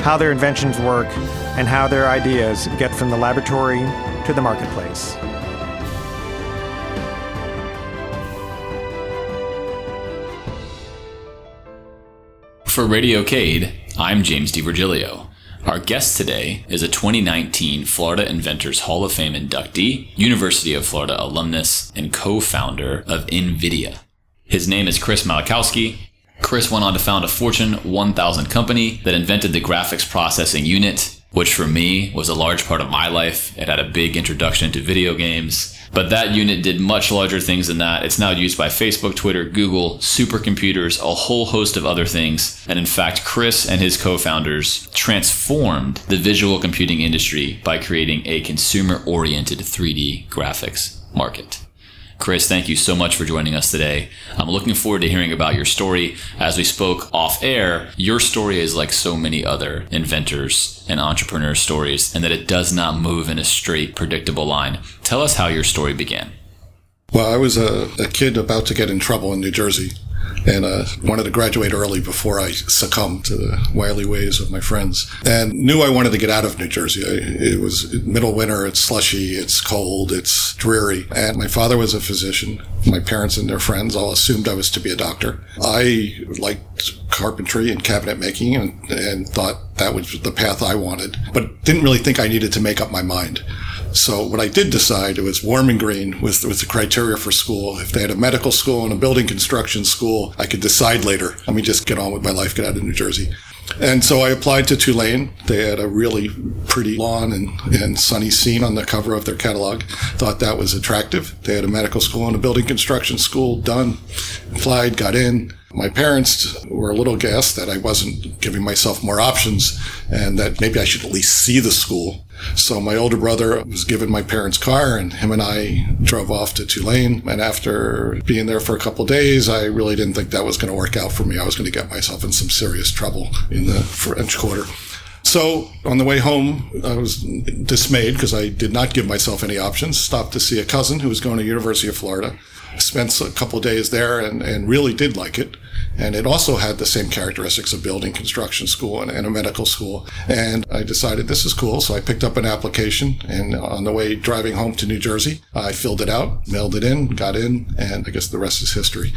how their inventions work, and how their ideas get from the laboratory to the marketplace. For Radio Cade, I'm James DiVirgilio. Our guest today is a 2019 Florida Inventors Hall of Fame inductee, University of Florida alumnus, and co-founder of NVIDIA. His name is Chris Malachowsky. Chris went on to found a Fortune 1000 company that invented the graphics processing unit which for me was a large part of my life. It had a big introduction to video games. But that unit did much larger things than that. It's now used by Facebook, Twitter, Google, supercomputers, a whole host of other things. And in fact, Chris and his co founders transformed the visual computing industry by creating a consumer oriented 3D graphics market. Chris, thank you so much for joining us today. I'm looking forward to hearing about your story. As we spoke off air, your story is like so many other inventors and entrepreneur stories, and that it does not move in a straight, predictable line. Tell us how your story began. Well, I was a, a kid about to get in trouble in New Jersey and uh, wanted to graduate early before I succumbed to the wily ways of my friends. And knew I wanted to get out of New Jersey. I, it was middle winter. It's slushy. It's cold. It's dreary. And my father was a physician. My parents and their friends all assumed I was to be a doctor. I liked carpentry and cabinet making and, and thought that was the path I wanted, but didn't really think I needed to make up my mind. So what I did decide it was Warm and Green was, was the criteria for school. If they had a medical school and a building construction school, I could decide later. Let me just get on with my life, get out of New Jersey. And so I applied to Tulane. They had a really pretty lawn and, and sunny scene on the cover of their catalog. Thought that was attractive. They had a medical school and a building construction school done. Applied, got in. My parents were a little gassed that I wasn't giving myself more options and that maybe I should at least see the school. So my older brother was given my parents' car and him and I drove off to Tulane. And after being there for a couple days, I really didn't think that was going to work out for me. I was going to get myself in some serious trouble in the French Quarter. So on the way home, I was dismayed because I did not give myself any options. Stopped to see a cousin who was going to University of Florida. Spent a couple days there and, and really did like it. And it also had the same characteristics of building construction school and, and, a medical school. And I decided this is cool. So I picked up an application and on the way driving home to New Jersey, I filled it out, mailed it in, got in, and I guess the rest is history.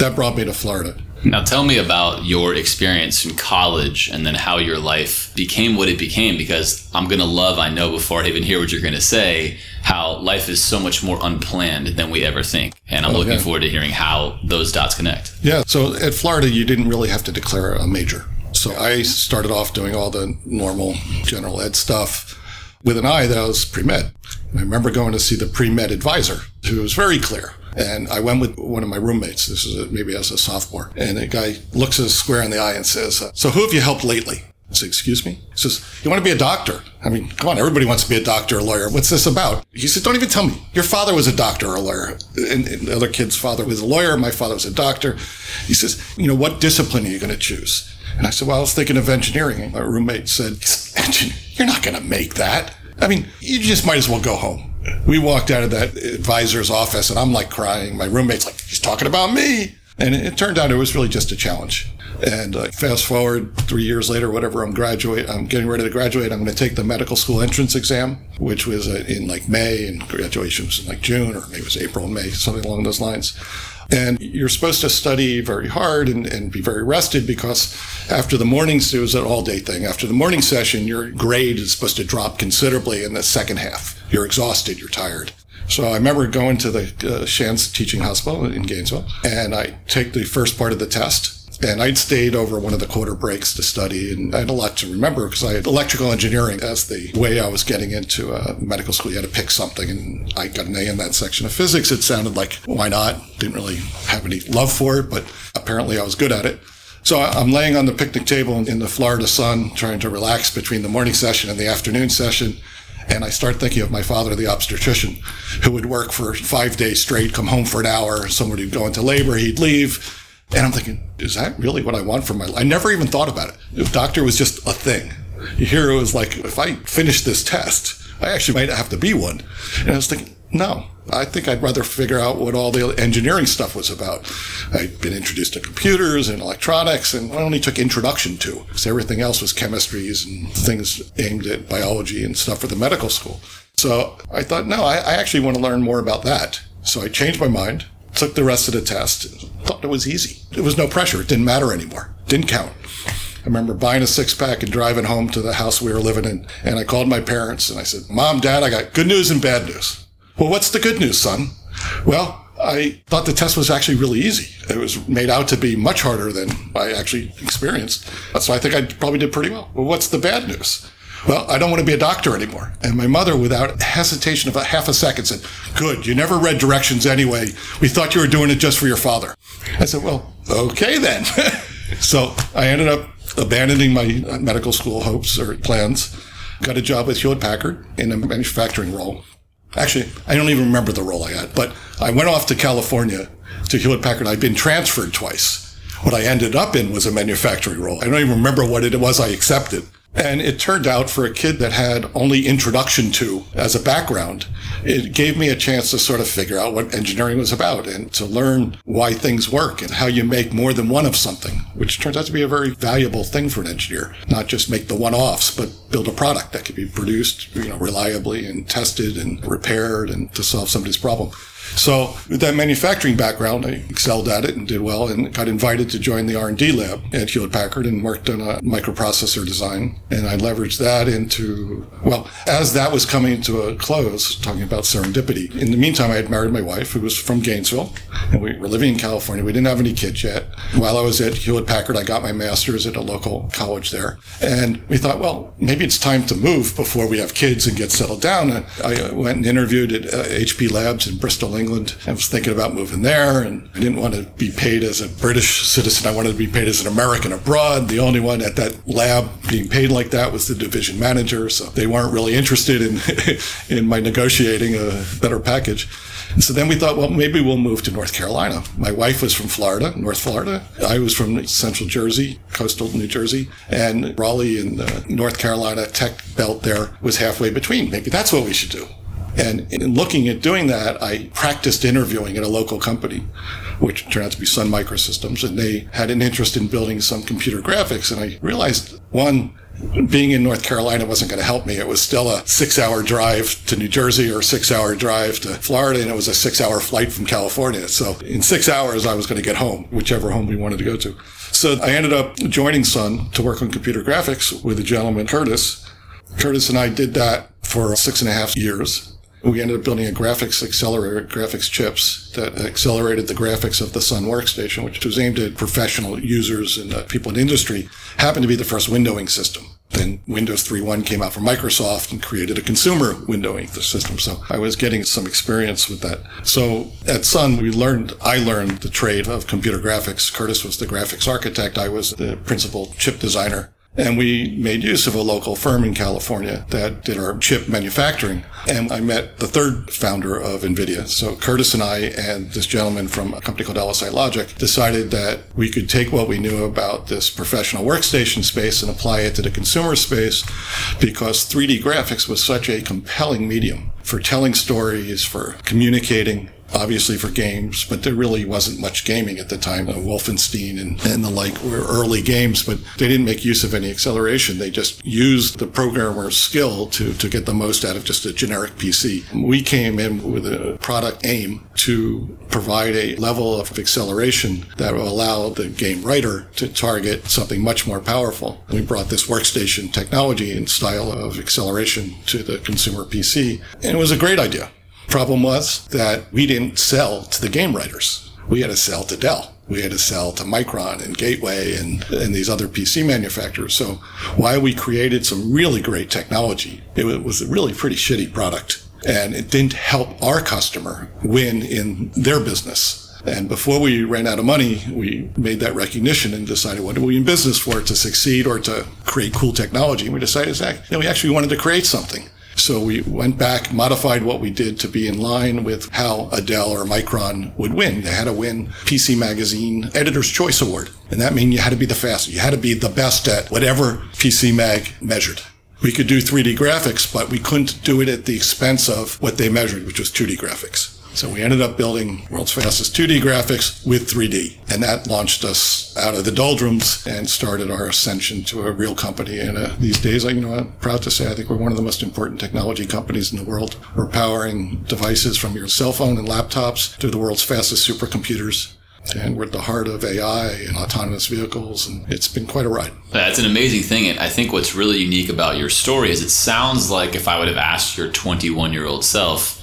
That brought me to Florida. Now, tell me about your experience in college and then how your life became what it became. Because I'm going to love, I know before I even hear what you're going to say, how life is so much more unplanned than we ever think. And I'm oh, looking forward to hearing how those dots connect. Yeah. So at Florida, you didn't really have to declare a major. So I started off doing all the normal general ed stuff with an eye that I was pre med. I remember going to see the pre med advisor, who was very clear and I went with one of my roommates. This is a, maybe as a sophomore. And the guy looks us square in the eye and says, uh, so who have you helped lately? I said, excuse me? He says, you want to be a doctor? I mean, come on, everybody wants to be a doctor or a lawyer. What's this about? He said, don't even tell me. Your father was a doctor or a lawyer. And, and the other kid's father was a lawyer. My father was a doctor. He says, you know, what discipline are you going to choose? And I said, well, I was thinking of engineering. My roommate said, you're not going to make that. I mean, you just might as well go home we walked out of that advisor's office and I'm like crying. My roommate's like, he's talking about me. And it, turned out it was really just a challenge. And uh, fast forward three years later, whatever, I'm graduate. I'm getting ready to graduate. I'm going to take the medical school entrance exam, which was uh, in like May, and graduation was in like June, or maybe it was April and May, something along those lines. And you're supposed to study very hard and, and be very rested because after the morning, it was an all day thing. After the morning session, your grade is supposed to drop considerably in the second half. You're exhausted, you're tired. So I remember going to the uh, Shands Teaching Hospital in Gainesville and I take the first part of the test and I'd stayed over one of the quarter breaks to study, and I had a lot to remember because I had electrical engineering as the way I was getting into uh, medical school. You had to pick something, and I got an A in that section of physics. It sounded like, why not? Didn't really have any love for it, but apparently I was good at it. So I'm laying on the picnic table in the Florida sun, trying to relax between the morning session and the afternoon session. And I start thinking of my father, the obstetrician, who would work for five days straight, come home for an hour, somebody would go into labor, he'd leave. And I'm thinking, is that really what I want for my life? I never even thought about it. Doctor was just a thing. Here it was like, if I finish this test, I actually might have to be one. And I was thinking, no, I think I'd rather figure out what all the engineering stuff was about. I'd been introduced to computers and electronics, and I only took introduction to, because everything else was chemistries and things aimed at biology and stuff for the medical school. So I thought, no, I, I actually want to learn more about that. So I changed my mind, took the rest of the test, thought it was easy. It was no pressure. It didn't matter anymore. Didn't count. I remember buying a six pack and driving home to the house we were living in. And I called my parents and I said, Mom, Dad, I got good news and bad news. Well, what's the good news, son? Well, I thought the test was actually really easy. It was made out to be much harder than I actually experienced. So I think I probably did pretty well. Well, what's the bad news? Well, I don't want to be a doctor anymore. And my mother, without hesitation of a half a second, said, Good, you never read directions anyway. We thought you were doing it just for your father. I said, Well, okay then. so I ended up abandoning my uh, medical school hopes or plans, got a job with Hewlett Packard in a manufacturing role. Actually, I don't even remember the role I had, but I went off to California to Hewlett Packard. I'd been transferred twice. What I ended up in was a manufacturing role. I don't even remember what it was I accepted. And it turned out for a kid that had only introduction to as a background, it gave me a chance to sort of figure out what engineering was about and to learn why things work and how you make more than one of something, which turns out to be a very valuable thing for an engineer. Not just make the one offs, but build a product that can be produced, you know, reliably and tested and repaired and to solve somebody's problem. So with that manufacturing background, I excelled at it and did well and got invited to join the R&D lab at Hewlett Packard and worked on a microprocessor design. And I leveraged that into, well, as that was coming to a close, talking about serendipity. In the meantime, I had married my wife who was from Gainesville and we were living in California. We didn't have any kids yet. While I was at Hewlett Packard, I got my master's at a local college there. And we thought, well, maybe it's time to move before we have kids and get settled down. And I went and interviewed at HP uh, Labs in Bristol, England. I was thinking about moving there and I didn't want to be paid as a British citizen. I wanted to be paid as an American abroad. The only one at that lab being paid like that was the division manager. So they weren't really interested in, in my negotiating a better package. And so then we thought, well, maybe we'll move to North Carolina. My wife was from Florida, North Florida. I was from central Jersey, coastal New Jersey, and Raleigh in the uh, North Carolina tech belt there was halfway between. Maybe that's what we should do. And in looking at doing that, I practiced interviewing at a local company, which turned out to be Sun Microsystems. And they had an interest in building some computer graphics. And I realized, one, being in North Carolina wasn't going to help me. It was still a six hour drive to New Jersey or six hour drive to Florida, and it was a six hour flight from California. So in six hours, I was going to get home, whichever home we wanted to go to. So I ended up joining Sun to work on computer graphics with a gentleman, Curtis. Curtis and I did that for six and a half years. We ended up building a graphics accelerator, graphics chips that accelerated the graphics of the Sun workstation, which was aimed at professional users and uh, people in industry. Happened to be the first windowing system. Then Windows 3.1 came out from Microsoft and created a consumer windowing system. So I was getting some experience with that. So at Sun, we learned, I learned the trade of computer graphics. Curtis was the graphics architect. I was the principal chip designer. And we made use of a local firm in California that did our chip manufacturing. And I met the third founder of NVIDIA. So Curtis and I and this gentleman from a company called LSI Logic decided that we could take what we knew about this professional workstation space and apply it to the consumer space because 3D graphics was such a compelling medium for telling stories, for communicating obviously for games, but there really wasn't much gaming at the time. Uh, Wolfenstein and, and the like were early games, but they didn't make use of any acceleration. They just used the programmer's skill to, to get the most out of just a generic PC. We came in with a product aim to provide a level of acceleration that will allow the game writer to target something much more powerful. We brought this workstation technology and style of acceleration to the consumer PC, and it was a great idea. Problem was that we didn't sell to the game writers. We had to sell to Dell. We had to sell to Micron and Gateway and, and these other PC manufacturers. So while we created some really great technology, it was a really pretty shitty product. And it didn't help our customer win in their business. And before we ran out of money, we made that recognition and decided what are we in business for to succeed or to create cool technology. And we decided, Zach, you know, we actually wanted to create something. So we went back, modified what we did to be in line with how a Dell or Micron would win. They had to win PC Magazine Editor's Choice Award. And that means you had to be the fastest. You had to be the best at whatever PC Mag measured. We could do 3D graphics, but we couldn't do it at the expense of what they measured, which was 2D graphics. So we ended up building world's fastest 2D graphics with 3D. And that launched us out of the doldrums and started our ascension to a real company. And uh, these days, you know, I'm proud to say I think we're one of the most important technology companies in the world. We're powering devices from your cell phone and laptops to the world's fastest supercomputers. And we're at the heart of AI and autonomous vehicles, and it's been quite a ride. That's an amazing thing. And I think what's really unique about your story is it sounds like if I would have asked your 21 year old self,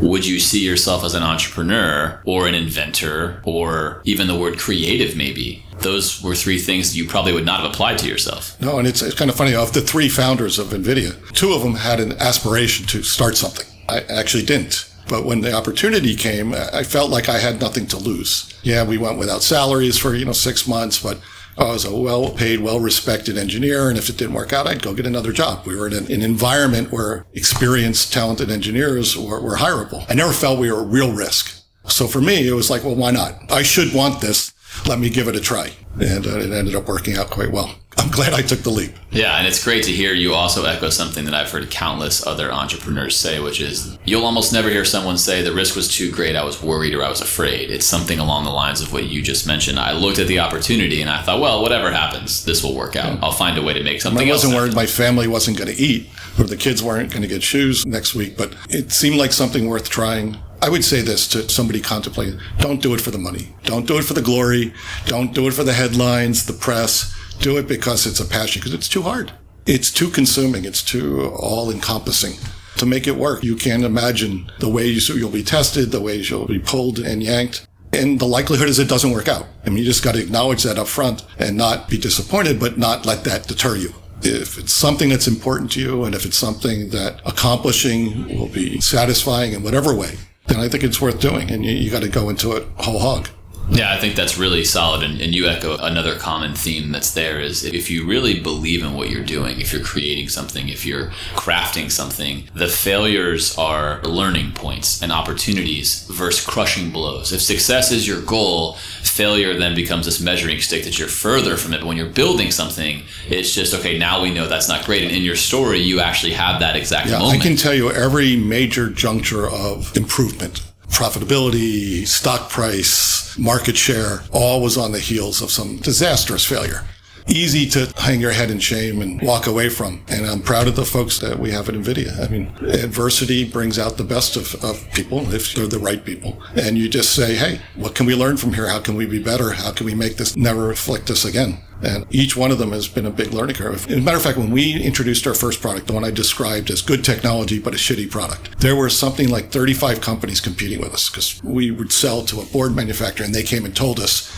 would you see yourself as an entrepreneur or an inventor or even the word creative maybe? Those were three things you probably would not have applied to yourself. No and it's, it's kind of funny of the three founders of nvidia two of them had an aspiration to start something. I actually didn't. But when the opportunity came, I felt like I had nothing to lose. Yeah, we went without salaries for, you know, six months, but Oh, I was a well paid, well respected engineer. And if it didn't work out, I'd go get another job. We were in an, an environment where experienced, talented engineers were, were hireable. I never felt we were a real risk. So for me, it was like, well, why not? I should want this. Let me give it a try. And uh, it ended up working out quite well. I'm glad I took the leap. Yeah, and it's great to hear you also echo something that I've heard countless other entrepreneurs say, which is you'll almost never hear someone say the risk was too great, I was worried or I was afraid. It's something along the lines of what you just mentioned. I looked at the opportunity and I thought, well, whatever happens, this will work out. Yeah. I'll find a way to make something I wasn't worried my family wasn't going to eat or the kids weren't going to get shoes next week, but it seemed like something worth trying. I would say this to somebody contemplating don't do it for the money. Don't do it for the glory. Don't do it for the headlines, the press do it because it's a passion, because it's too hard. It's too consuming. It's too all encompassing. To make it work, you can't imagine the ways you'll be tested, the ways you'll be pulled and yanked. And the likelihood is it doesn't work out. I mean, you just got to acknowledge that up front and not be disappointed, but not let that deter you. If it's something that's important to you and if it's something that accomplishing will be satisfying in whatever way, then I think it's worth doing. And you, you got to go into it whole hog. Yeah, I think that's really solid. And, and, you echo another common theme that's there is if you really believe in what you're doing, if you're creating something, if you're crafting something, the failures are learning points and opportunities versus crushing blows. If success is your goal, failure then becomes this measuring stick that you're further from it. But when you're building something, it's just, okay, now we know that's not great. And in your story, you actually have that exact yeah, moment. I can tell you every major juncture of improvement profitability, stock price, market share, all was on the heels of some disastrous failure. Easy to hang your head in shame and walk away from. And I'm proud of the folks that we have at NVIDIA. I mean, adversity brings out the best of, of people if they're the right people. And you just say, hey, what can we learn from here? How can we be better? How can we make this never afflict us again? And each one of them has been a big learning curve. As a matter of fact, when we introduced our first product, the one I described as good technology, but a shitty product, there were something like 35 companies competing with us because we would sell to a board manufacturer and they came and told us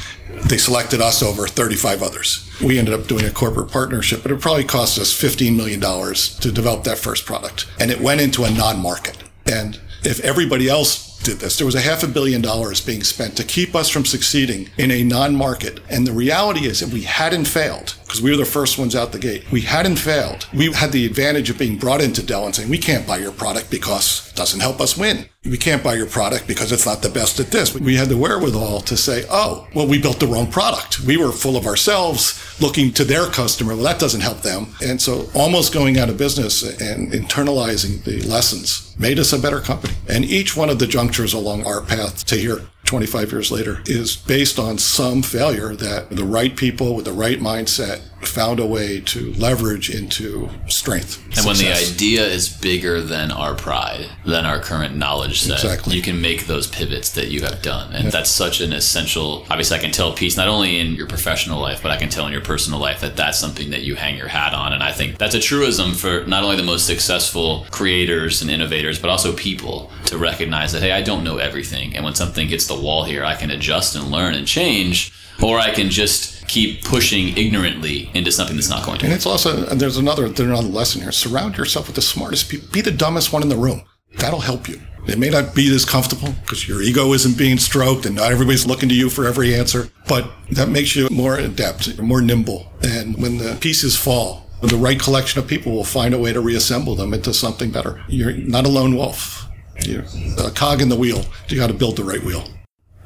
they selected us over 35 others. We ended up doing a corporate partnership, but it probably cost us $15 million to develop that first product. And it went into a non market. And if everybody else did this. There was a half a billion dollars being spent to keep us from succeeding in a non-market. And the reality is if we hadn't failed, because we were the first ones out the gate, we hadn't failed. We had the advantage of being brought into Dell and saying, we can't buy your product because it doesn't help us win. We can't buy your product because it's not the best at this. We had the wherewithal to say, oh, well, we built the wrong product. We were full of ourselves looking to their customer. Well, that doesn't help them. And so almost going out of business and internalizing the lessons made us a better company. And each one of the junctures along our path to here 25 years later is based on some failure that the right people with the right mindset found a way to leverage into strength. And success. when the idea is bigger than our pride, than our current knowledge set, exactly. you can make those pivots that you have done. And yeah. that's such an essential, obviously, I can tell piece not only in your professional life, but I can tell in your personal life that that's something that you hang your hat on. And I think that's a truism for not only the most successful creators and innovators, but also people to recognize that, hey, I don't know everything. And when something gets the wall here, I can adjust and learn and change, or I can just keep pushing ignorantly into something that's not going to. And it's also there's another there's another lesson here. Surround yourself with the smartest people. Be the dumbest one in the room. That'll help you. It may not be as comfortable because your ego isn't being stroked and not everybody's looking to you for every answer, but that makes you more adept, more nimble. And when the pieces fall, The right collection of people will find a way to reassemble them into something better. You're not a lone wolf. You're a cog in the wheel. You got to build the right wheel.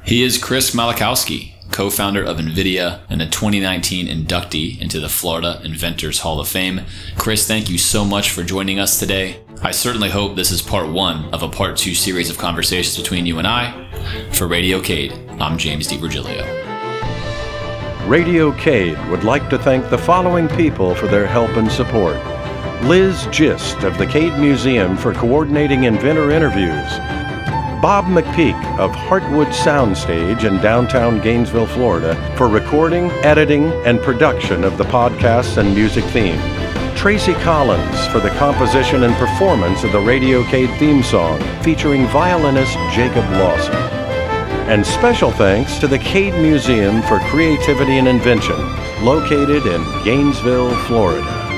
He is Chris Malachowsky, co founder of NVIDIA and a 2019 inductee into the Florida Inventors Hall of Fame. Chris, thank you so much for joining us today. I certainly hope this is part one of a part two series of conversations between you and I. For Radio Cade, I'm James DiVirgilio. Radio Cade would like to thank the following people for their help and support. Liz Gist of the Cade Museum for coordinating inventor interviews. Bob McPeak of Heartwood Soundstage in downtown Gainesville, Florida for recording, editing, and production of the podcasts and music theme. Tracy Collins for the composition and performance of the Radio Cade theme song featuring violinist Jacob Lawson. And special thanks to the Cade Museum for Creativity and Invention, located in Gainesville, Florida.